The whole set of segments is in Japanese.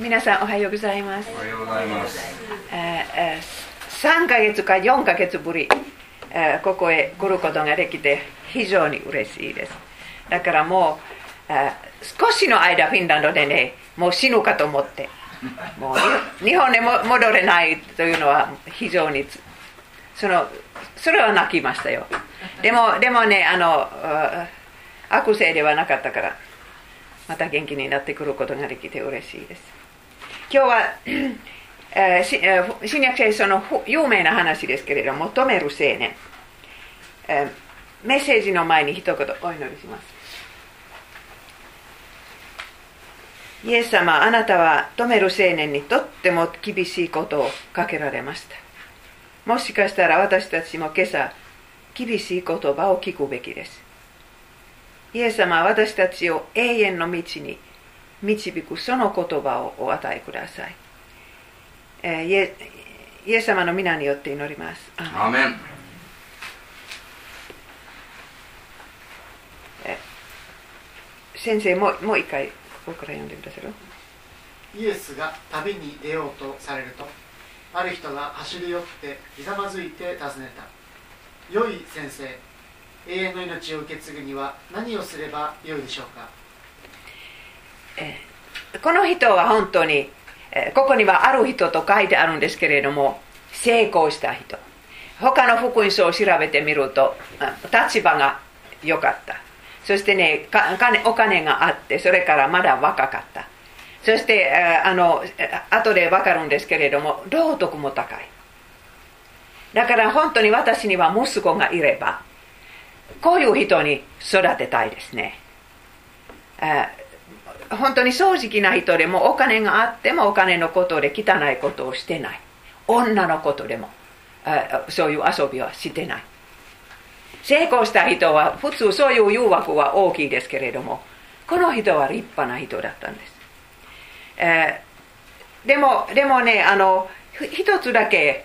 皆さんおはようございます。おはようございます。えーえー3ヶ月か4ヶ月ぶり、えーここへ来ることができて非常に嬉しいです。だからもう、えー少しの間フィンランドでねもう死ぬかと思って もうに日本にも戻れないというのは非常につそのそれは泣きましたよ。でもでもねあのあ悪性ではなかったからまた元気になってくることができて嬉しいです今日は、えーしえー新約聖書の有名な話ですけれども求める青年、えーメッセージの前に一言お祈りします。イエス様あなたは止める青年にとっても厳しいことをかけられました。もしかしたら私たちも今朝厳しい言葉を聞くべきです。イエス様は私たちを永遠の道に導くその言葉をお与えください、えーイエイエス様の皆によって祈りますアーメンアーメン。先生もうもう一回僕から読んでくださる？イエスが旅に出ようとされるとある人が走り寄ってひざまずいて尋ねた「良い先生永遠の命を受け継ぐには何をすればよいでしょうか?この人は本当に、ここにはある人と書いてあるんですけれども成功した人。他の福音書を調べてみると立場が良かった。そしてねお金があってそれからまだ若かった。そして、あの後で分かるんですけれども道徳も高い。だから本当に私には息子がいればこういう人に育てたいですね、本当に正直な人でもお金があってもお金のことで汚いことをしてない。女のことでもそういう遊びはしてない。成功した人は普通そういう誘惑は大きいですけれどもこの人は立派な人だったんです、でもでもねあの一つだけ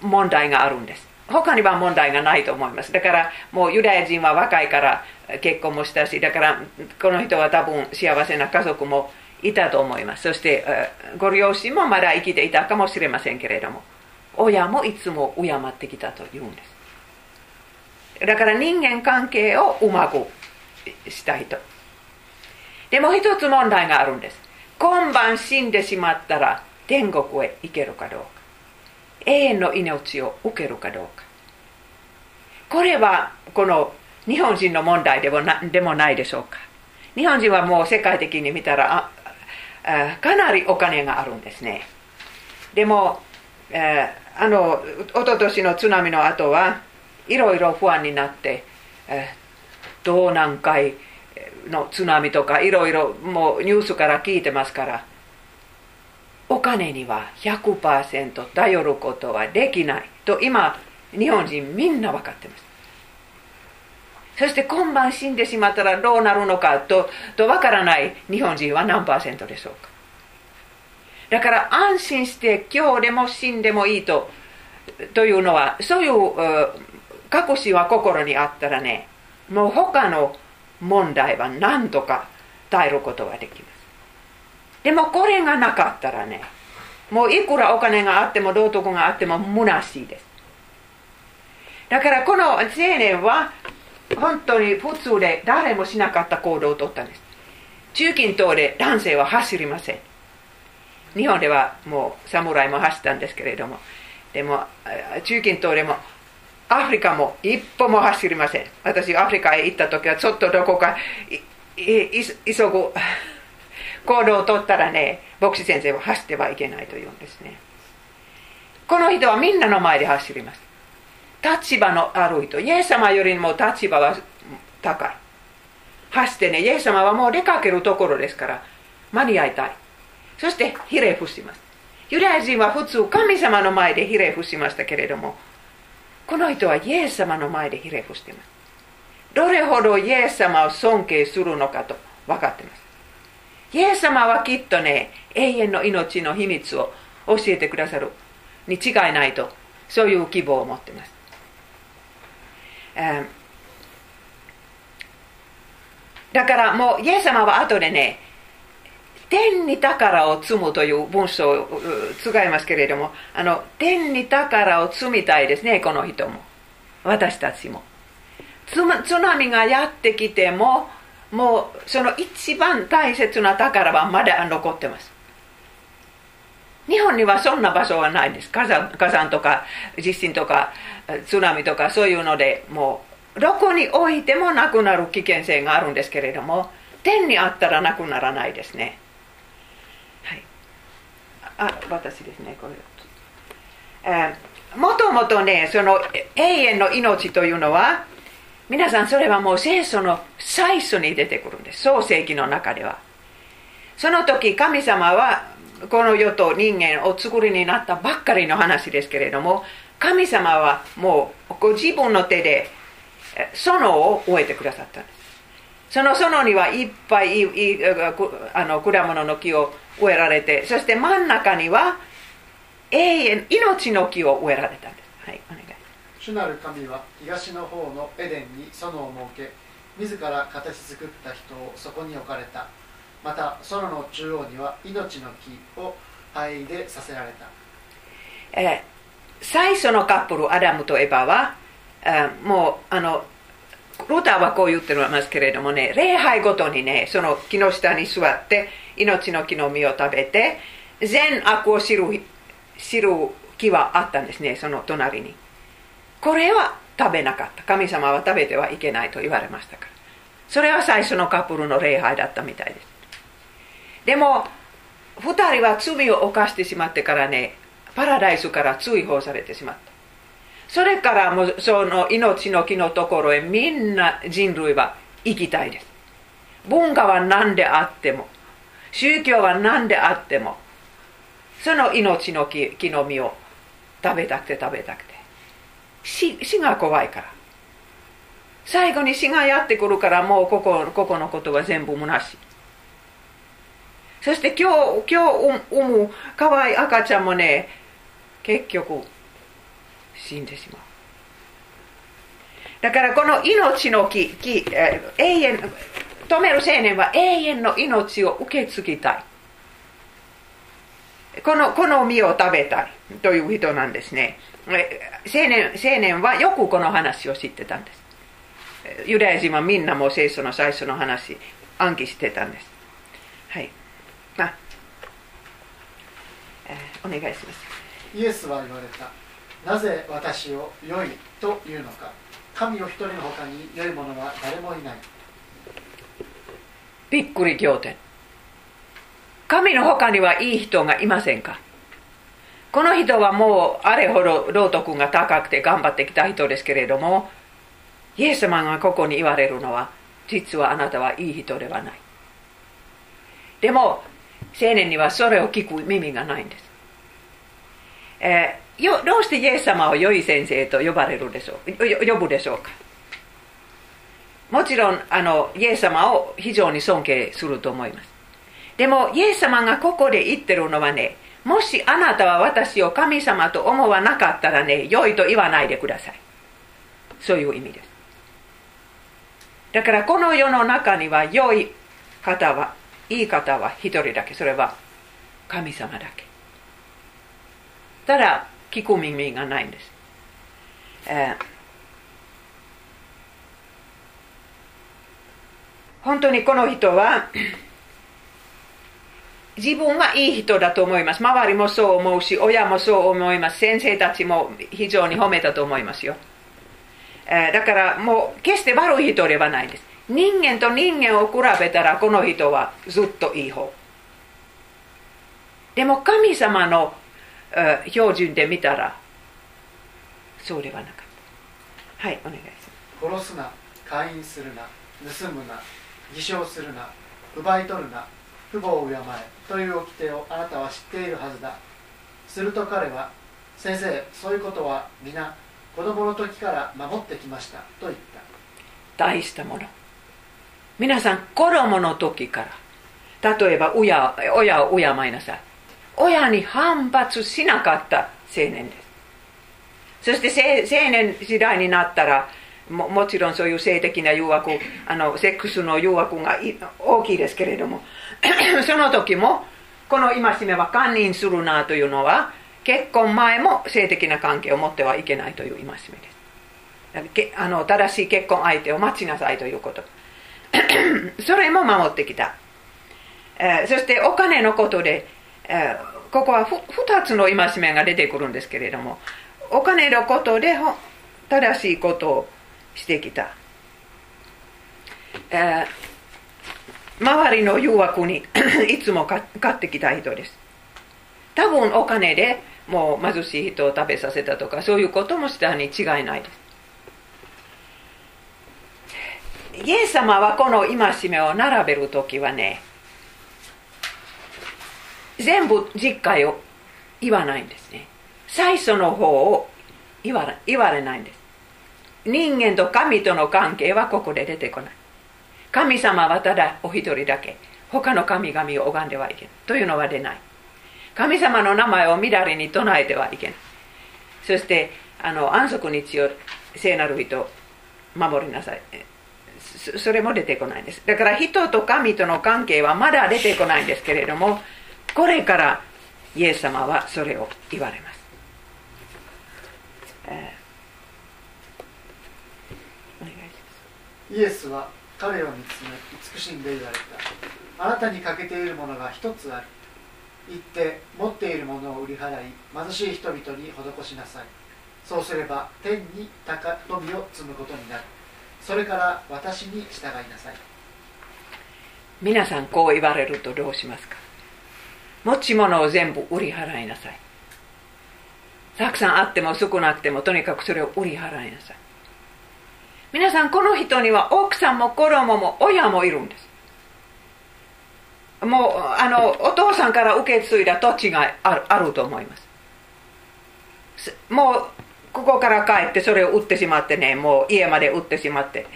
問題があるんです。他には問題がないと思います。だからもうユダヤ人は若いから結婚もしたしだからこの人は多分幸せな家族もいたと思います。そしてご両親もまだ生きていたかもしれませんけれども親もいつも敬ってきたというんです。だから人間関係をうまくした人でも一つ問題があるんです。今晩死んでしまったら天国へ行けるかどうか。永遠の命を受けるかどうか。これはこの日本人の問題でもなでもないでしょうか。日本人はもう世界的に見たらああかなりお金があるんですね。でも、えーあの一昨年の津波の後はいろいろ不安になって、えー道南海の津波とかいろいろもうニュースから聞いてますからお金には100%頼ることはできないと今日本人みんな分かってます。そして今晩死んでしまったらどうなるのかとと分からない日本人は何パーセントでしょうか。だから安心して今日でも死んでもいいとというのはそういう隠しは心にあったらねもう他の問題は何とか耐えることができます。でもこれがなかったらねもういくらお金があっても道徳があっても虚しいです。だからこの青年は本当に普通で誰もしなかった行動をとったんです。中近東で男性は走りません。日本ではもう侍も走ったんですけれども。でも中近東でもアフリカも一歩も走りません。私アフリカへ行った時はちょっとどこかいい急ぐ行動を取ったらね牧師先生は走ってはいけないと言うんですね。この人はみんなの前で走ります。立場のある人イエス様よりも立場は高い。走ってねイエス様はもう出かけるところですから間に合いたい。そしてひれ伏します。ユダヤ人は普通神様の前でひれ伏しましたけれどもこの人はイエス様の前でひれ伏しています。どれほどイエス様を尊敬するのかと分かっています。イエス様はきっとね永遠の命の秘密を教えてくださる。に違いないと。そういう希望を持っています、だからもうイエス様は後でね天に宝を積むという文章を使いますけれどもあの天に宝を積みたいですねこの人も。私たちも。津波がやってきてももうその一番大切な宝はまだ残ってます。日本にはそんな場所はないです。火山火山とか地震とか津波とかそういうのでもうどこに置いてもなくなる危険性があるんですけれども天にあったらなくならないですね。はい。あ私ですね。これ、えー、もともとねその永遠の命というのは皆さんそれはもう聖書の最初に出てくるんです。創世記の中では。その時神様はこの世と人間を作りになったばっかりの話ですけれども神様はもうご自分の手で園を終えてくださったんです。その園にはいっぱいあの果物の木を植えられてそして真ん中には永遠命の木を植えられたんです。はい主なる神は東の方のエデンに園を設け自ら形作った人をそこに置かれた。また園の中央には命の木を灰でさせられた、えー、最初のカップルアダムとエバは、えー、もうあのルターはこう言ってますけれどもね礼拝ごとにねその木の下に座って命の木の実を食べて善悪を知る知る木はあったんですねその隣に。これは食べなかった。神様は食べてはいけないと言われましたから。それは最初のカップルの礼拝だったみたいです。でも2人は罪を犯してしまってからねパラダイスから追放されてしまった。それからもその命の木のところへみんな人類は行きたいです。文化は何であっても宗教は何であってもその命の木木の実を食べたくて食べたくて。死死が怖いから。最後に死がやってくるからもうここここのことは全部虚しい。そして今日今日産む可愛い赤ちゃんもね結局死んでしまう。だからこの命の木木、永遠止める青年は永遠の命を受け継ぎたい。このこの実を食べたいという人なんですね。青年青年はよくこの話を知ってたんです。ユダヤ人はみんなも聖書の最初の話暗記してたんです。はい。あ、えー、お願いします。イエスは言われた。なぜ私を良いというのか。神を一人の他に良いものは誰もいない。びっくり仰天。神の他にはいい人がいませんか？この人はもうあれほど道徳が高くて頑張ってきた人ですけれどもイエス様がここに言われるのは実はあなたはいい人ではない。でも青年にはそれを聞く耳がないんです、えー、よどうしてイエス様を良い先生と呼ばれるでしょう呼ぶでしょうか。もちろんあのイエス様を非常に尊敬すると思います。でもイエス様がここで言ってるのはねもしあなたは私を神様と思わなかったらね良いと言わないでください。そういう意味です。だからこの世の中には良い方はいい方は一人だけ。それは神様だけ。ただ聞く耳がないんです、えー、本当にこの人は自分はいい人だと思います。周りもそう思うし親もそう思います。先生たちも非常に褒めたと思いますよ、えー、だからもう決して悪い人ではないです。人間と人間を比べたらこの人はずっといい方。でも神様のえ標準で見たらそうではなかった。はいお願いします。殺すな会員するな盗むな偽証するな奪い取るな。父母を敬えという掟をあなたは知っているはずだ。すると彼は先生そういうことは皆子供の時から守ってきましたと言った。大したもの。皆さん子供の時から。例えば親親を敬いなさい。親に反発しなかった青年です。そして青年時代になったらももちろんそういう性的な誘惑あのセックスの誘惑が大きいですけれども その時もこの戒めは堪忍するなというのは結婚前も性的な関係を持ってはいけないという戒めです。あの正しい結婚相手を待ちなさいということ。それも守ってきた、えー、そしてお金のことで、えー、ここは2つの戒めが出てくるんですけれどもお金のことで正しいことをしてきた、えー、周りの誘惑に いつも買ってきた人です。多分お金でもう貧しい人を食べさせたとかそういうこともしたに違いないです。イエス様はこの戒めを並べる時はね全部実会を言わないんですね。最初の方を言わ言われないんです。人間と神との関係はここで出てこない。神様はただお一人だけ。他の神々を拝んではいけないというのは出ない。神様の名前をみだりに唱えてはいけないそしてあの安息日を聖なる人守りなさい。それも出てこないんです。だから人と神との関係はまだ出てこないんですけれどもこれからイエス様はそれを言われます、イエスは彼を見つめ慈しんで言われたあなたに欠けているものが一つある。行って持っているものを売り払い貧しい人々に施しなさい。そうすれば天に高富を積むことになる。それから私に従いなさい。皆さんこう言われるとどうしますか？持ち物を全部売り払いなさい。たくさんあっても少なくてもとにかくそれを売り払いなさい。皆さんこの人には奥さんも子供も親もいるんです。もうあのお父さんから受け継いだ土地があるあると思います。もうここから帰ってそれを売ってしまってねもう家まで売ってしまって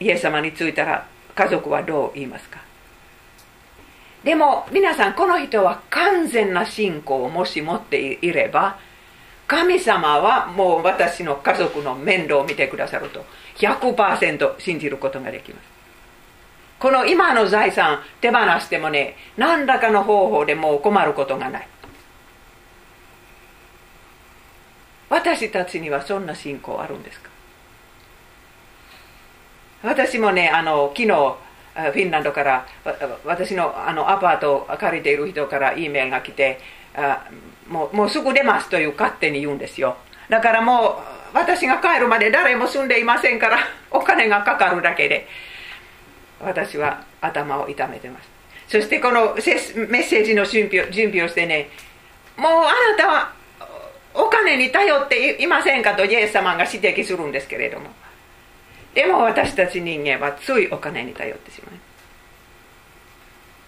イエス様に着いたら家族はどう言いますか。でも皆さんこの人は完全な信仰をもし持っていれば神様はもう私の家族の面倒を見てくださると。100%信じることができます。この今の財産手放してもね何らかの方法でもう困ることがない。私たちにはそんな信仰あるんですか？私もねあの昨日フィンランドから私のあのアパートを借りている人から E メールが来てもうもうすぐ出ますという勝手に言うんですよ。だからもう私が帰るまで誰も住んでいませんから お金がかかるだけで私は頭を痛めてます。そしてこのメッセージの準備準備をしてねもうあなたはお金に頼っていませんかとイエス様が指摘するんですけれども。でも私たち人間はついお金に頼ってしまう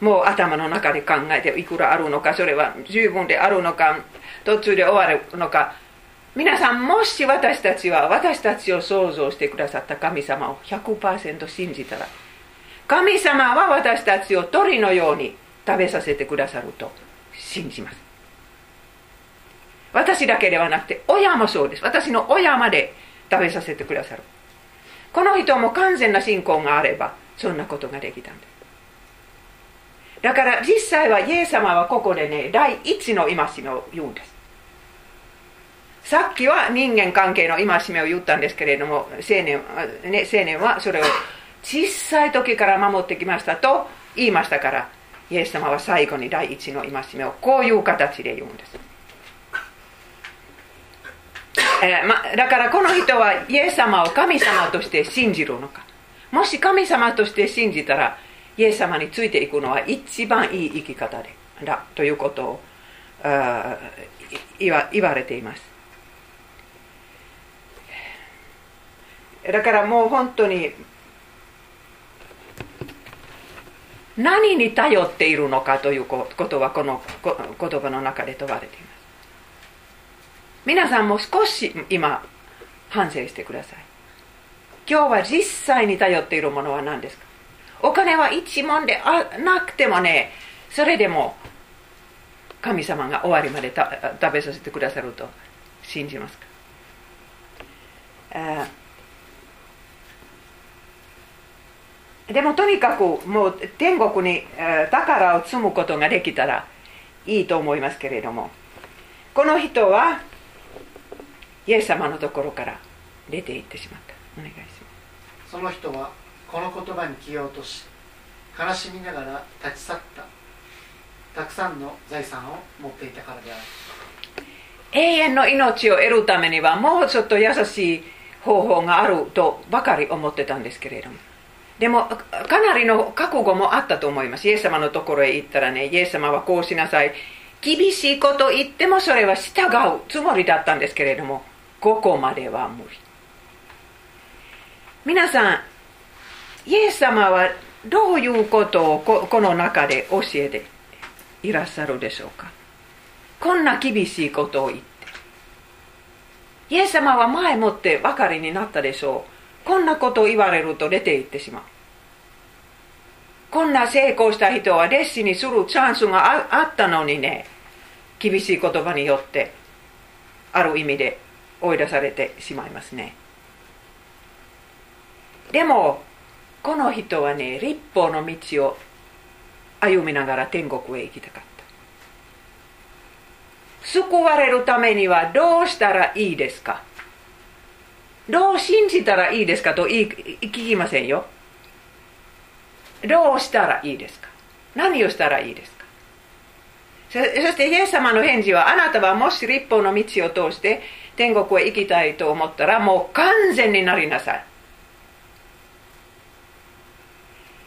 もう頭の中で考えていくらあるのかそれは十分であるのか途中で終わるのか。皆さんもし私たちは私たちを創造してくださった神様を100%信じたら神様は私たちを鳥のように食べさせてくださると信じます。私だけではなくて親もそうです。私の親まで食べさせてくださる。この人も完全な信仰があればそんなことができたんです。だから実際はイエス様はここでね第一の戒めを言うんです。さっきは人間関係の戒めを言ったんですけれども青年,、ね、青年はそれを小さい時から守ってきましたと言いましたからイエス様は最後に第一の戒めをこういう形で言うんです。えー、ま、だからこの人はイエス様を神様として信じるのか。もし神様として信じたらイエス様についていくのは一番いい生き方だということを言われています。だからもう本当に何に頼っているのかということはこの言葉の中で問われています。皆さんも少し今反省してください。今日は実際に頼っているものは何ですか？お金は1万であなくてもねそれでも神様が終わりまで食べさせてくださると信じますか？でもとにかくもう天国に宝を積むことができたらいいと思いますけれどもこの人はイエス様のところから出て行ってしまった。お願いします。その人はこの言葉に気を落とし悲しみながら立ち去ったたくさんの財産を持っていたからである。永遠の命を得るためにはもうちょっと優しい方法があるとばかり思ってたんですけれども。でもかなりの覚悟もあったと思います。イエス様のところへ行ったらねイエス様はこうしなさい。厳しいこと言ってもそれは従うつもりだったんですけれどもここまでは無理。皆さんイエス様はどういうことをこの中で教えていらっしゃるでしょうか？こんな厳しいことを言って。イエス様は前もって分かりになったでしょう。こんなことを言われると出て行ってしまう。こんな成功した人は弟子にするチャンスがあったのにね。厳しい言葉によってある意味で追い出されてしまいますね。でもこの人はね立法の道を歩みながら天国へ行きたかった。救われるためにはどうしたらいいですか？どう信じたらいいですかと言い聞きませんよ。どうしたらいいですか？何をしたらいいですか？そしてイエス様の返事はあなたはもし立法の道を通して天国へ行きたいと思ったらもう完全になりなさい。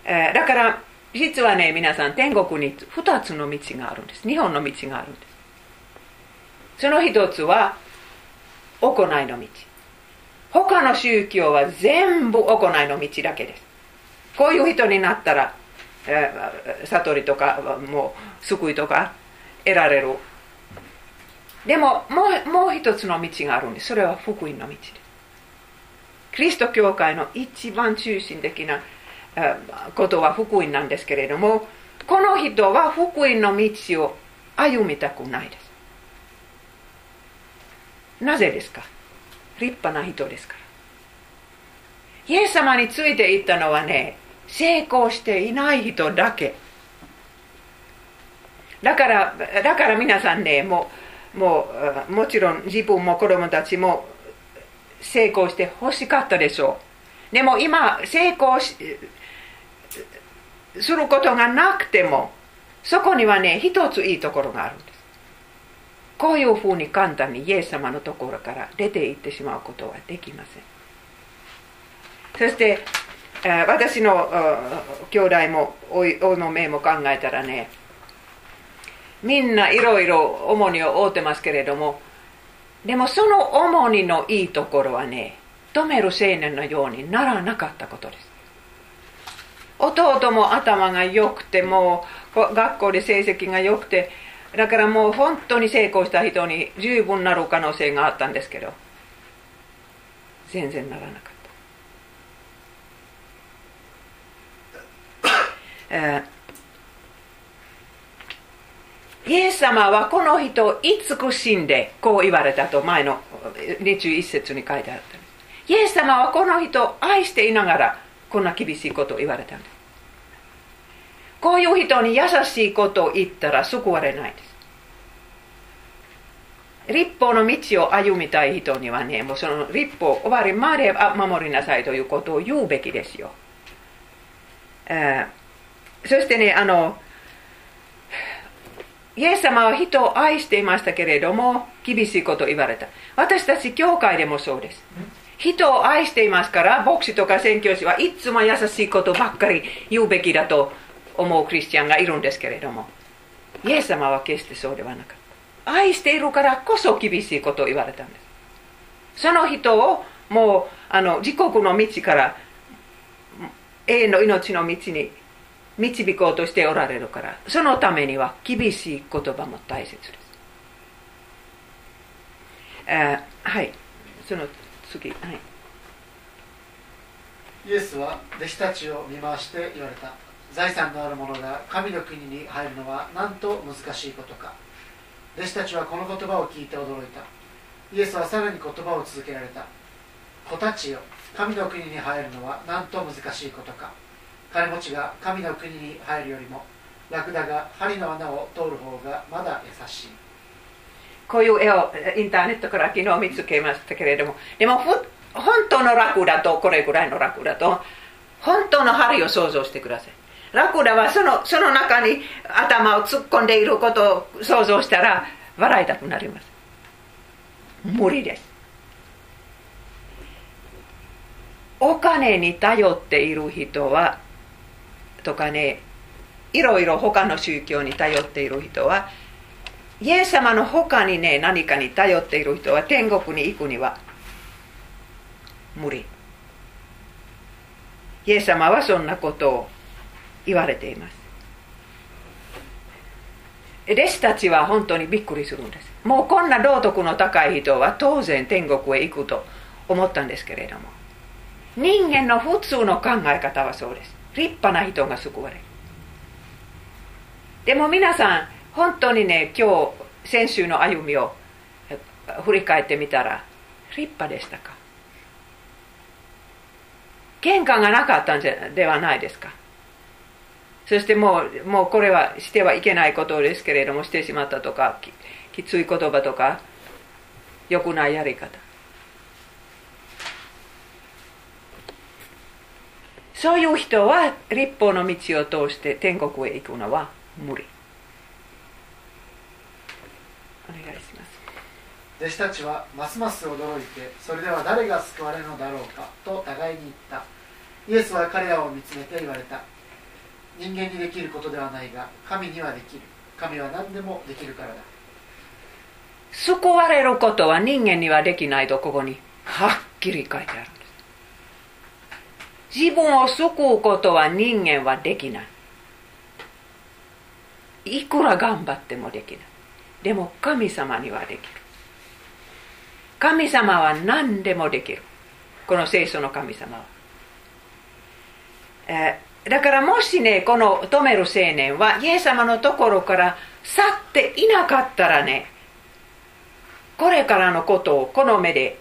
え、だから実はね皆さん天国に2つの道があるんです。2本の道があるんです。その1つは行いの道。他の宗教は全部行いの道だけです。こういう人になったら、え、悟りとかもう救いとか得られる。でももうもう一つの道があるんです。それは福音の道です。キリスト教会の一番中心的なことは福音なんですけれどもこの人は福音の道を歩みたくないです。なぜですか？立派な人ですから。イエス様についていったのはね成功していない人だけ。だからだから皆さんねもうもうもちろん自分も子供たちも成功してほしかったでしょう。でも今成功しすることがなくてもそこにはね一ついいところがあるんです。こういうふうに簡単にイエス様のところから出て行ってしまうことはできません。そして私の兄弟もおの目も考えたらねみんないろいろ重荷を負ってますけれどもでもその重荷のいいところはね止める青年のようにならなかったことです。弟も頭が良くてもう学校で成績が良くてだからもう本当に成功した人に十分なる可能性があったんですけど全然ならなかった、えー、イエス様はこの人を慈しんでこう言われたと前の21節に書いてあった。イエス様はこの人を愛していながらこんな厳しいことを言われたんです。こういう人に優しいことを言ったら救われないです立法の道を歩みたい人にはねもうその立法終わりまで守りなさいということを言うべきですよ、えー、そしてねあのイエス様は人を愛していましたけれども厳しいことを言われた私たち教会でもそうです人を愛していますから牧師とか宣教師はいつも優しいことばっかり言うべきだと思うクリスチャンがいるんですけれどもイエス様は決してそうではなかった。愛しているからこそ厳しいことを言われたんです。その人をもうあの自国の道から永遠の命の道に導こうとしておられるからそのためには厳しい言葉も大切です、えー、はい。その次はい。イエスは弟子たちを見回して言われた。財産のある者が神の国に入るのはなんと難しいことか。弟子たちはこの言葉を聞いて驚いた。イエスはさらに言葉を続けられた。子たちよ神の国に入るのはなんと難しいことか。金持ちが神の国に入るよりも楽だが針の穴を通る方がまだ優しい。こういう絵をインターネットから昨日見つけましたけれどもでも本当のラクダとこれぐらいのラクダと本当の針を想像してください。ラクダはそのその中に頭を突っ込んでいることを想像したら笑いたくなります。無理です。お金に頼っている人はとかねいろいろ他の宗教に頼っている人はイエス様の他にね何かに頼っている人は天国に行くには無理。イエス様はそんなことを言われています。弟子たちは本当にびっくりするんです。もうこんな道徳の高い人は当然天国へ行くと思ったんですけれども。人間の普通の考え方はそうです。立派な人が救われる。でも皆さん本当にね今日先週の歩みを振り返ってみたら立派でしたか？喧嘩がなかったんじゃではないですか？そしてもうもうこれはしてはいけないことですけれどもしてしまったとかきつい言葉とか良くないやり方。そういう人は立法の道を通して天国へ行くのは無理。お願いします。弟子たちはますます驚いてそれでは誰が救われるのだろうかと互いに言った。イエスは彼らを見つめて言われた。人間にできることではないが神にはできる。神は何でもできるからだ。救われることは人間にはできないとここにはっきり書いてあるんです。自分を救うことは人間はできない。いくら頑張ってもできない。でも神様にはできる。神様は何でもできる。この聖書の神様は、えーだからもしねこの止める青年はイエス様のところから去っていなかったらねこれからのことをこの目で、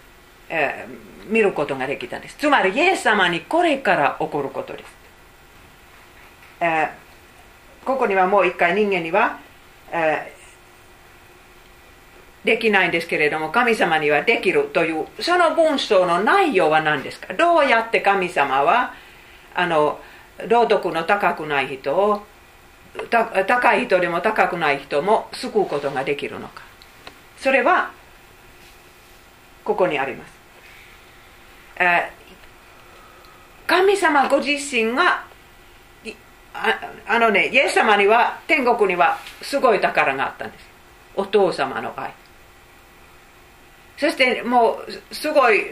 えー見ることができたんです。つまりイエス様にこれから起こることです、えーここにはもう一回人間には、えーできないんですけれども神様にはできるというその文章の内容は何ですか？どうやって神様はあの道徳の高くない人を高い人でも高くない人も救うことができるのか。それはここにあります、神様ご自身がああのねイエス様には天国にはすごい宝があったんです。お父様の愛。そしてもうすごい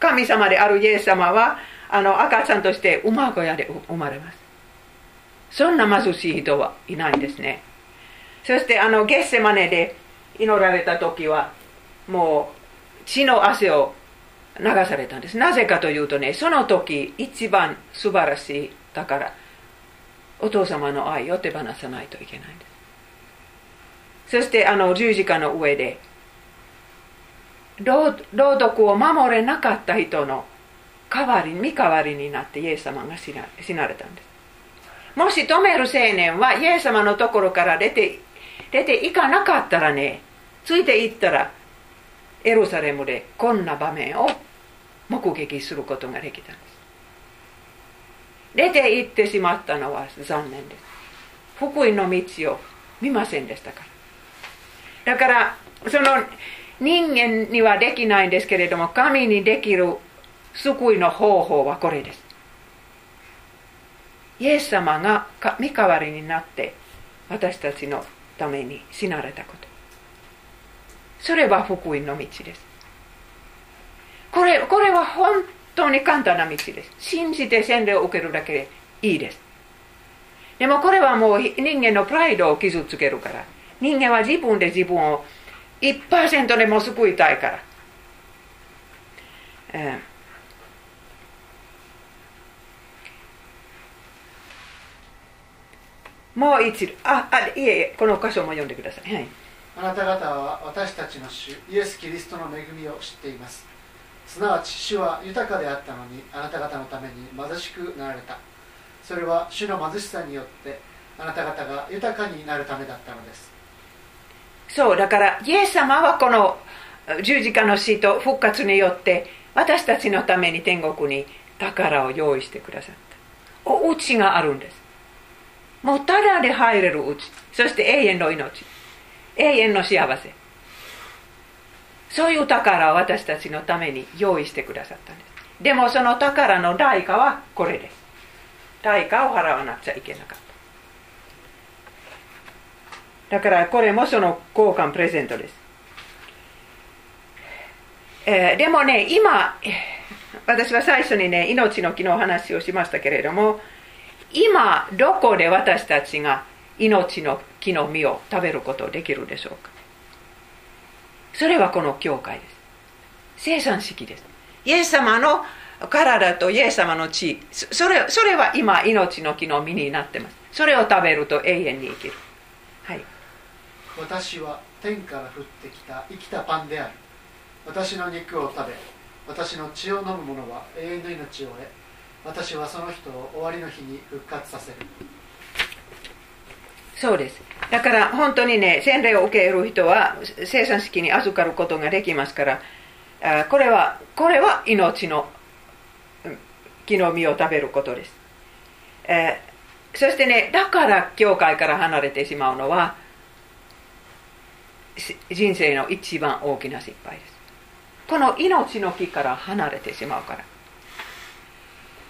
神様であるイエス様はあの赤ちゃんとして馬小屋で生まれます。そんな貧しい人はいないんですね。そしてあのゲッセマネで祈られた時はもう血の汗を流されたんです。なぜかというとねその時一番素晴らしい宝お父様の愛を手放さないといけないんです。そしてあの十字架の上で道道徳を守れなかった人の代わり身代わりになってイエス様が死な死なれたんです。もし止める青年はイエス様のところから出て出ていかなかったらねついていったらエルサレムでこんな場面を目撃することができたんです。出て行ってしまったのは残念です。福音の道を見ませんでしたから。だからその人間にはできないんですけれども神にできる救いの方法はこれです。イエス様がか身代わりになって私たちのために死なれたこと。それは福音の道です。これこれは本当に簡単な道です。信じて洗礼を受けるだけでいいです。でもこれはもう人間のプライドを傷つけるから人間は自分で自分を1%でも救いたいから、えーもう一度。ああいえいえ。この箇所も読んでください、はい、あなた方は私たちの主イエス・キリストの恵みを知っています。すなわち主は豊かであったのにあなた方のために貧しくなられた。それは主の貧しさによってあなた方が豊かになるためだったのです。そうだからイエス様はこの十字架の死と復活によって私たちのために天国に宝を用意してくださった。お家があるんですもうただで入れるうち。そして永遠の命。永遠の幸せ。そういう宝を私たちのために用意してくださったんです。でもその宝の代価はこれです。対価を払わなくちゃいけなかった。だからこれもその交換プレゼントです、えー、でもね今私は最初にね命の木の話をしましたけれども今どこで私たちが命の木の実を食べることできるでしょうか？それはこの教会です。生産式です。イエス様の体とイエス様の血。それそれは今命の木の実になってます。それを食べると永遠に生きる。はい。私は天から降ってきた生きたパンである。私の肉を食べ私の血を飲む者は永遠の命を得私はその人を終わりの日に復活させる。そうです。だから本当にね洗礼を受ける人は生産式に預かることができますからあこれはこれは命の木の実を食べることです、え、そしてねだから教会から離れてしまうのは人生の一番大きな失敗です。この命の木から離れてしまうから。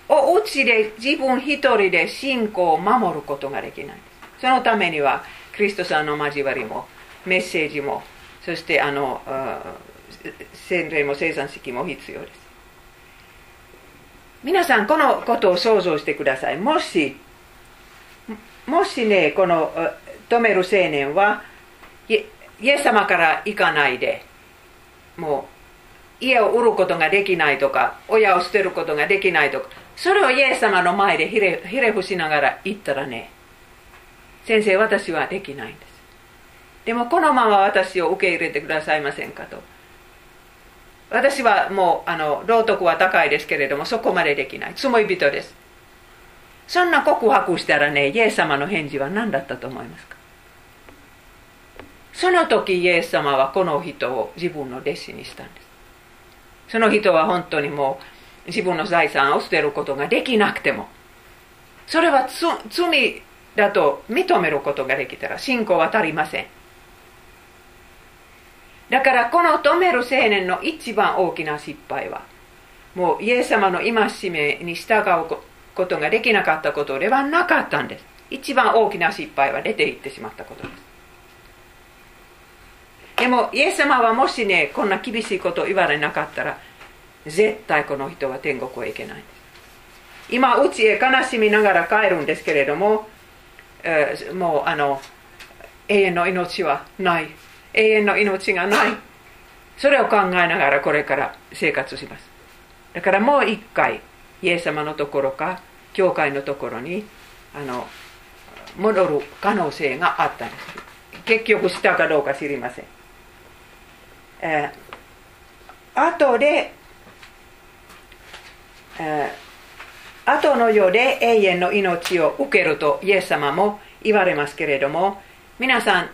お家で自分一人で信仰を守ることができない。そのためにはクリストさんの交わりもメッセージもそしてあの洗礼も生産式も必要です。皆さんこのことを想像してください。もしもしねこの止める青年はイエス様から行かないでもう家を売ることができないとか親を捨てることができないとかそれをイエス様の前でひれひれ伏しながら言ったらね先生私はできないんです。でもこのまま私を受け入れてくださいませんかと。私はもうあの道徳は高いですけれどもそこまでできない。罪人です。そんな告白したらねイエス様の返事は何だったと思いますか？その時イエス様はこの人を自分の弟子にしたんです。その人は本当にもう自分の財産を捨てることができなくても。それは罪だと認めることができたら信仰は足りません。だからこの止める青年の一番大きな失敗はもうイエス様の戒めに従うことができなかったことではなかったんです。一番大きな失敗は出ていってしまったことです。でもイエス様はもしねこんな厳しいことを言われなかったら絶対この人は天国へ行けない。今うちへ悲しみながら帰るんですけれども、え、もうあの永遠の命はない。永遠の命がない。それを考えながらこれから生活します。だからもう一回イエス様のところか教会のところにあの戻る可能性があったんです。結局したかどうか知りません、えー、後で、後の世で永遠の命を受けるとイエス様も言われますけれども皆さん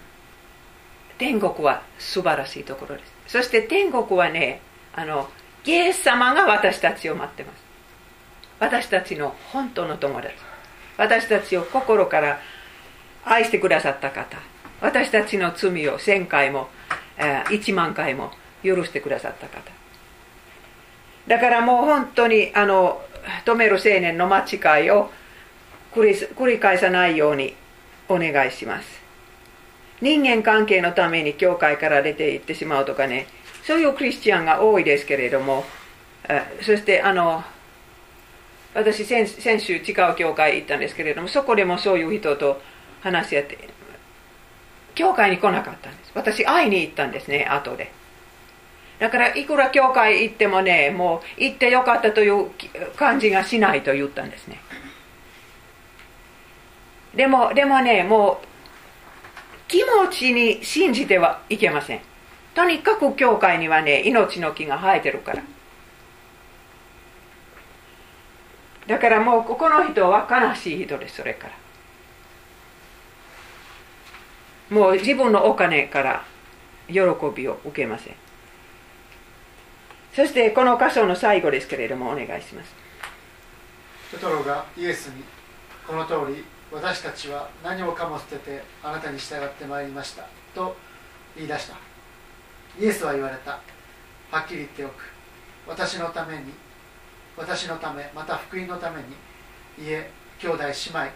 天国は素晴らしいところです。そして天国はねあのイエス様が私たちを待ってます。私たちの本当の友達。私たちを心から愛してくださった方。私たちの罪を1000回も1万回も許してくださった方。だからもう本当にあの止める青年の間違いを繰り返さないようにお願いします。人間関係のために教会から出て行ってしまうとかねそういうクリスチャンが多いですけれどもそしてあの私先週違う教会行ったんですけれどもそこでもそういう人と話し合って教会に来なかったんです。私会いに行ったんですね後で。だからいくら教会行ってもねもう行ってよかったという感じがしないと言ったんですね。でもでもねもう気持ちに信じてはいけません。とにかく教会にはね命の木が生えてるから。だからもうここの人は悲しい人ですそれから。もう自分のお金から喜びを受けません。そしてこの箇所の最後ですけれどもお願いします。ペトロがイエスにこの通り私たちは何もかも捨ててあなたに従ってまいりましたと言い出した。イエスは言われた。はっきり言っておく。私のために私のためまた福音のために家兄弟姉妹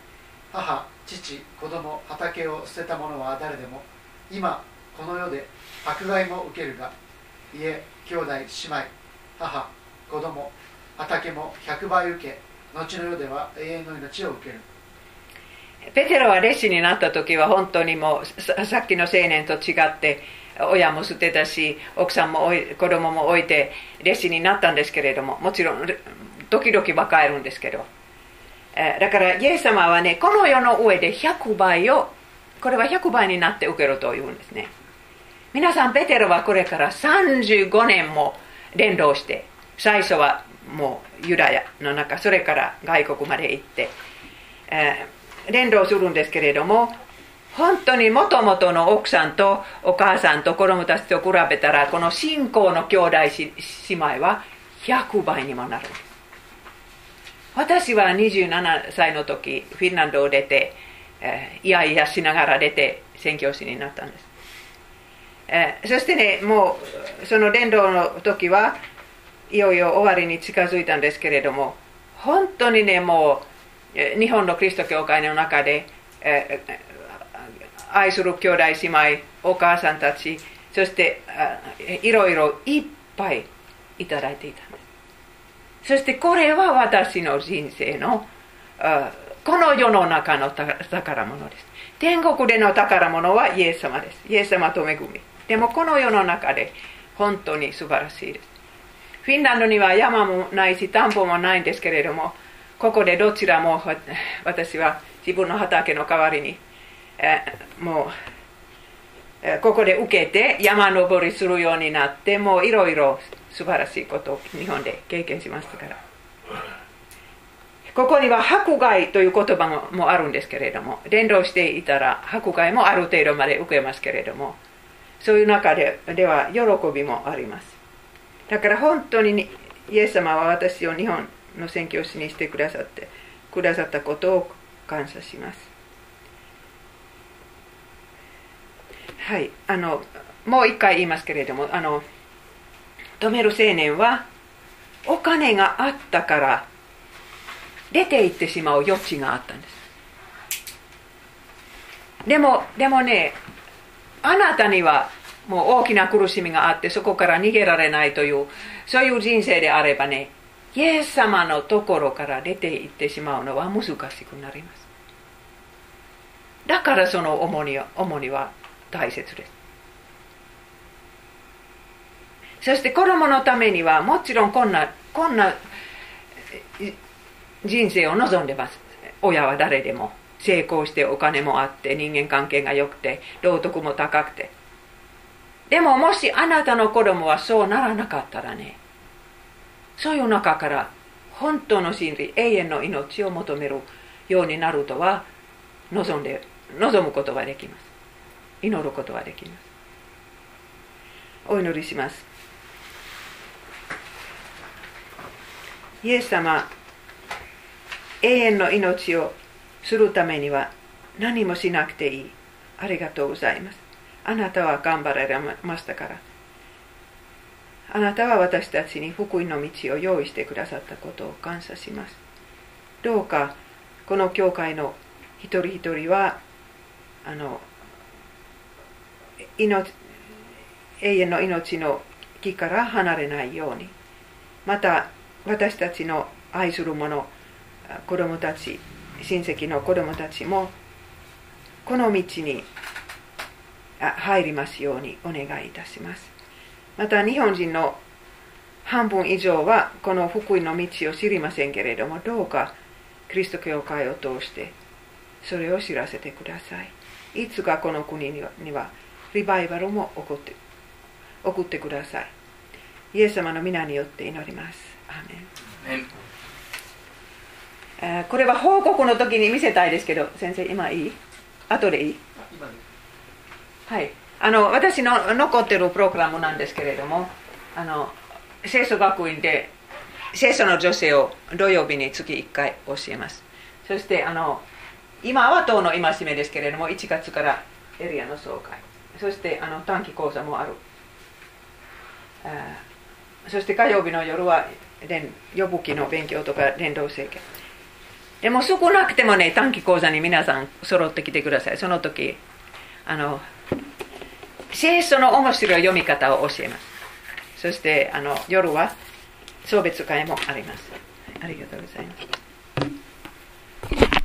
母父子供畑を捨てた者は誰でも今この世で迫害も受けるが家兄弟姉妹母子供畑も100倍受け後の世では永遠の命を受ける。ペテロは弟子になった時は本当にもうさっきの青年と違って親も捨てたし奥さんも子供も置いて弟子になったんですけれどももちろん時々は帰るんですけど。だからイエス様はねこの世の上で100倍をこれは100倍になって受けるというんですね。皆さんペテロはこれから35年も伝道して最初はもうユダヤの中それから外国まで行って、えー、伝道するんですけれども本当にもともとの奥さんとお母さんと子供たちと比べたらこの信仰の兄弟姉妹は100倍にもなる。私は27歳の時フィンランドを出て、えー、いやいやしながら出て宣教師になったんです、え、そしてねもうその伝道の時はいよいよ終わりに近づいたんですけれども本当にねもう日本のキリスト教会の中で、え愛する兄弟姉妹お母さんたちそしていろいろいっぱいいただいていたんですそしてこれは私の人生のこの世の中の宝物です。天国での宝物はイエス様です。イエス様と恵み。でもこの世の中で本当に素晴らしいです。フィンランドには山もないし田んぼもないんですけれどもここでどちらも私は自分の畑の代わりにえもう、えここで受けて山登りするようになってもういろいろ素晴らしいことを日本で経験しましたから。ここには迫害という言葉もあるんですけれども伝道していたら迫害もある程度まで受けますけれどもそういう中ででは喜びもあります。だから本当にイエス様は私を日本の宣教師にしてくださってくださったことを感謝します。はい。あのもう一回言いますけれどもあの止める青年はお金があったから出て行ってしまう余地があったんです。でもでもねあなたにはもう大きな苦しみがあってそこから逃げられないというそういう人生であればねイエス様のところから出て行ってしまうのは難しくなります。だからその重荷重荷は大切です。そして子供のためにはもちろんこんなこんな人生を望んでます。親は誰でも。成功してお金もあって人間関係が良くて道徳も高くて。でももしあなたの子供はそうならなかったらねそういう中から本当の真理永遠の命を求めるようになるとは望んで望むことができます。祈ることができます。お祈りします。イエス様永遠の命をするためには何もしなくていい。ありがとうございます。あなたは頑張られましたから。あなたは私たちに福音の道を用意してくださったことを感謝します。どうかこの教会の一人一人はあの命永遠の命の木から離れないように。また私たちの愛する者子供たち親戚の子供たちもこの道に入りますようにお願いいたします。また日本人の半分以上はこの福音の道を知りませんけれどもどうかキリスト教会を通してそれを知らせてください。いつかこの国にはリバイバルも起こって送ってください。イエス様の皆によって祈ります。アーメン。えこれは報告の時に見せたいですけど先生今いい？後でいい？はい、あの私の残ってるプログラムなんですけれどもあの聖書学院で聖書の女性を土曜日に月1回教えます。そしてあの今は党の戒めですけれども1月からエリアの総会。そしてあの短期講座もある。あそして火曜日の夜は予備記の勉強とか連動政権でも少なくてもね短期講座に皆さん揃ってきてください。その時あの聖書の面白い読み方を教えます。そしてあの夜は送別会もあります。ありがとうございます。